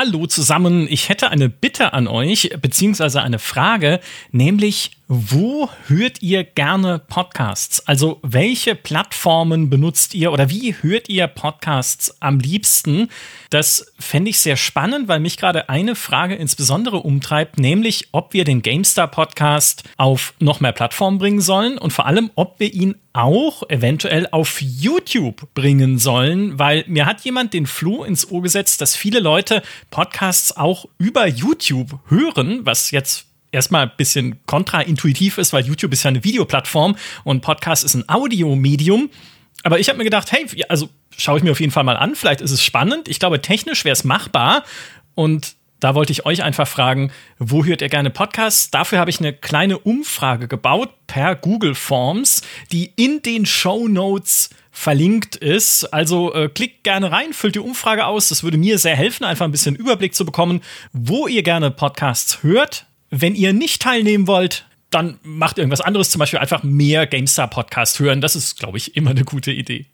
Hallo zusammen. Ich hätte eine Bitte an euch, beziehungsweise eine Frage, nämlich, wo hört ihr gerne Podcasts? Also, welche Plattformen benutzt ihr oder wie hört ihr Podcasts am liebsten? Das fände ich sehr spannend, weil mich gerade eine Frage insbesondere umtreibt, nämlich, ob wir den GameStar Podcast auf noch mehr Plattformen bringen sollen und vor allem, ob wir ihn auch eventuell auf YouTube bringen sollen, weil mir hat jemand den Floh ins Ohr gesetzt, dass viele Leute Podcasts auch über YouTube hören, was jetzt erstmal ein bisschen kontraintuitiv ist, weil YouTube ist ja eine Videoplattform und Podcast ist ein Audiomedium. Aber ich habe mir gedacht, hey, also schaue ich mir auf jeden Fall mal an, vielleicht ist es spannend. Ich glaube, technisch wäre es machbar und da wollte ich euch einfach fragen, wo hört ihr gerne Podcasts? Dafür habe ich eine kleine Umfrage gebaut per Google Forms, die in den Show Notes verlinkt ist. Also äh, klickt gerne rein, füllt die Umfrage aus. Das würde mir sehr helfen, einfach ein bisschen Überblick zu bekommen, wo ihr gerne Podcasts hört. Wenn ihr nicht teilnehmen wollt, dann macht irgendwas anderes, zum Beispiel einfach mehr GameStar Podcast hören. Das ist, glaube ich, immer eine gute Idee.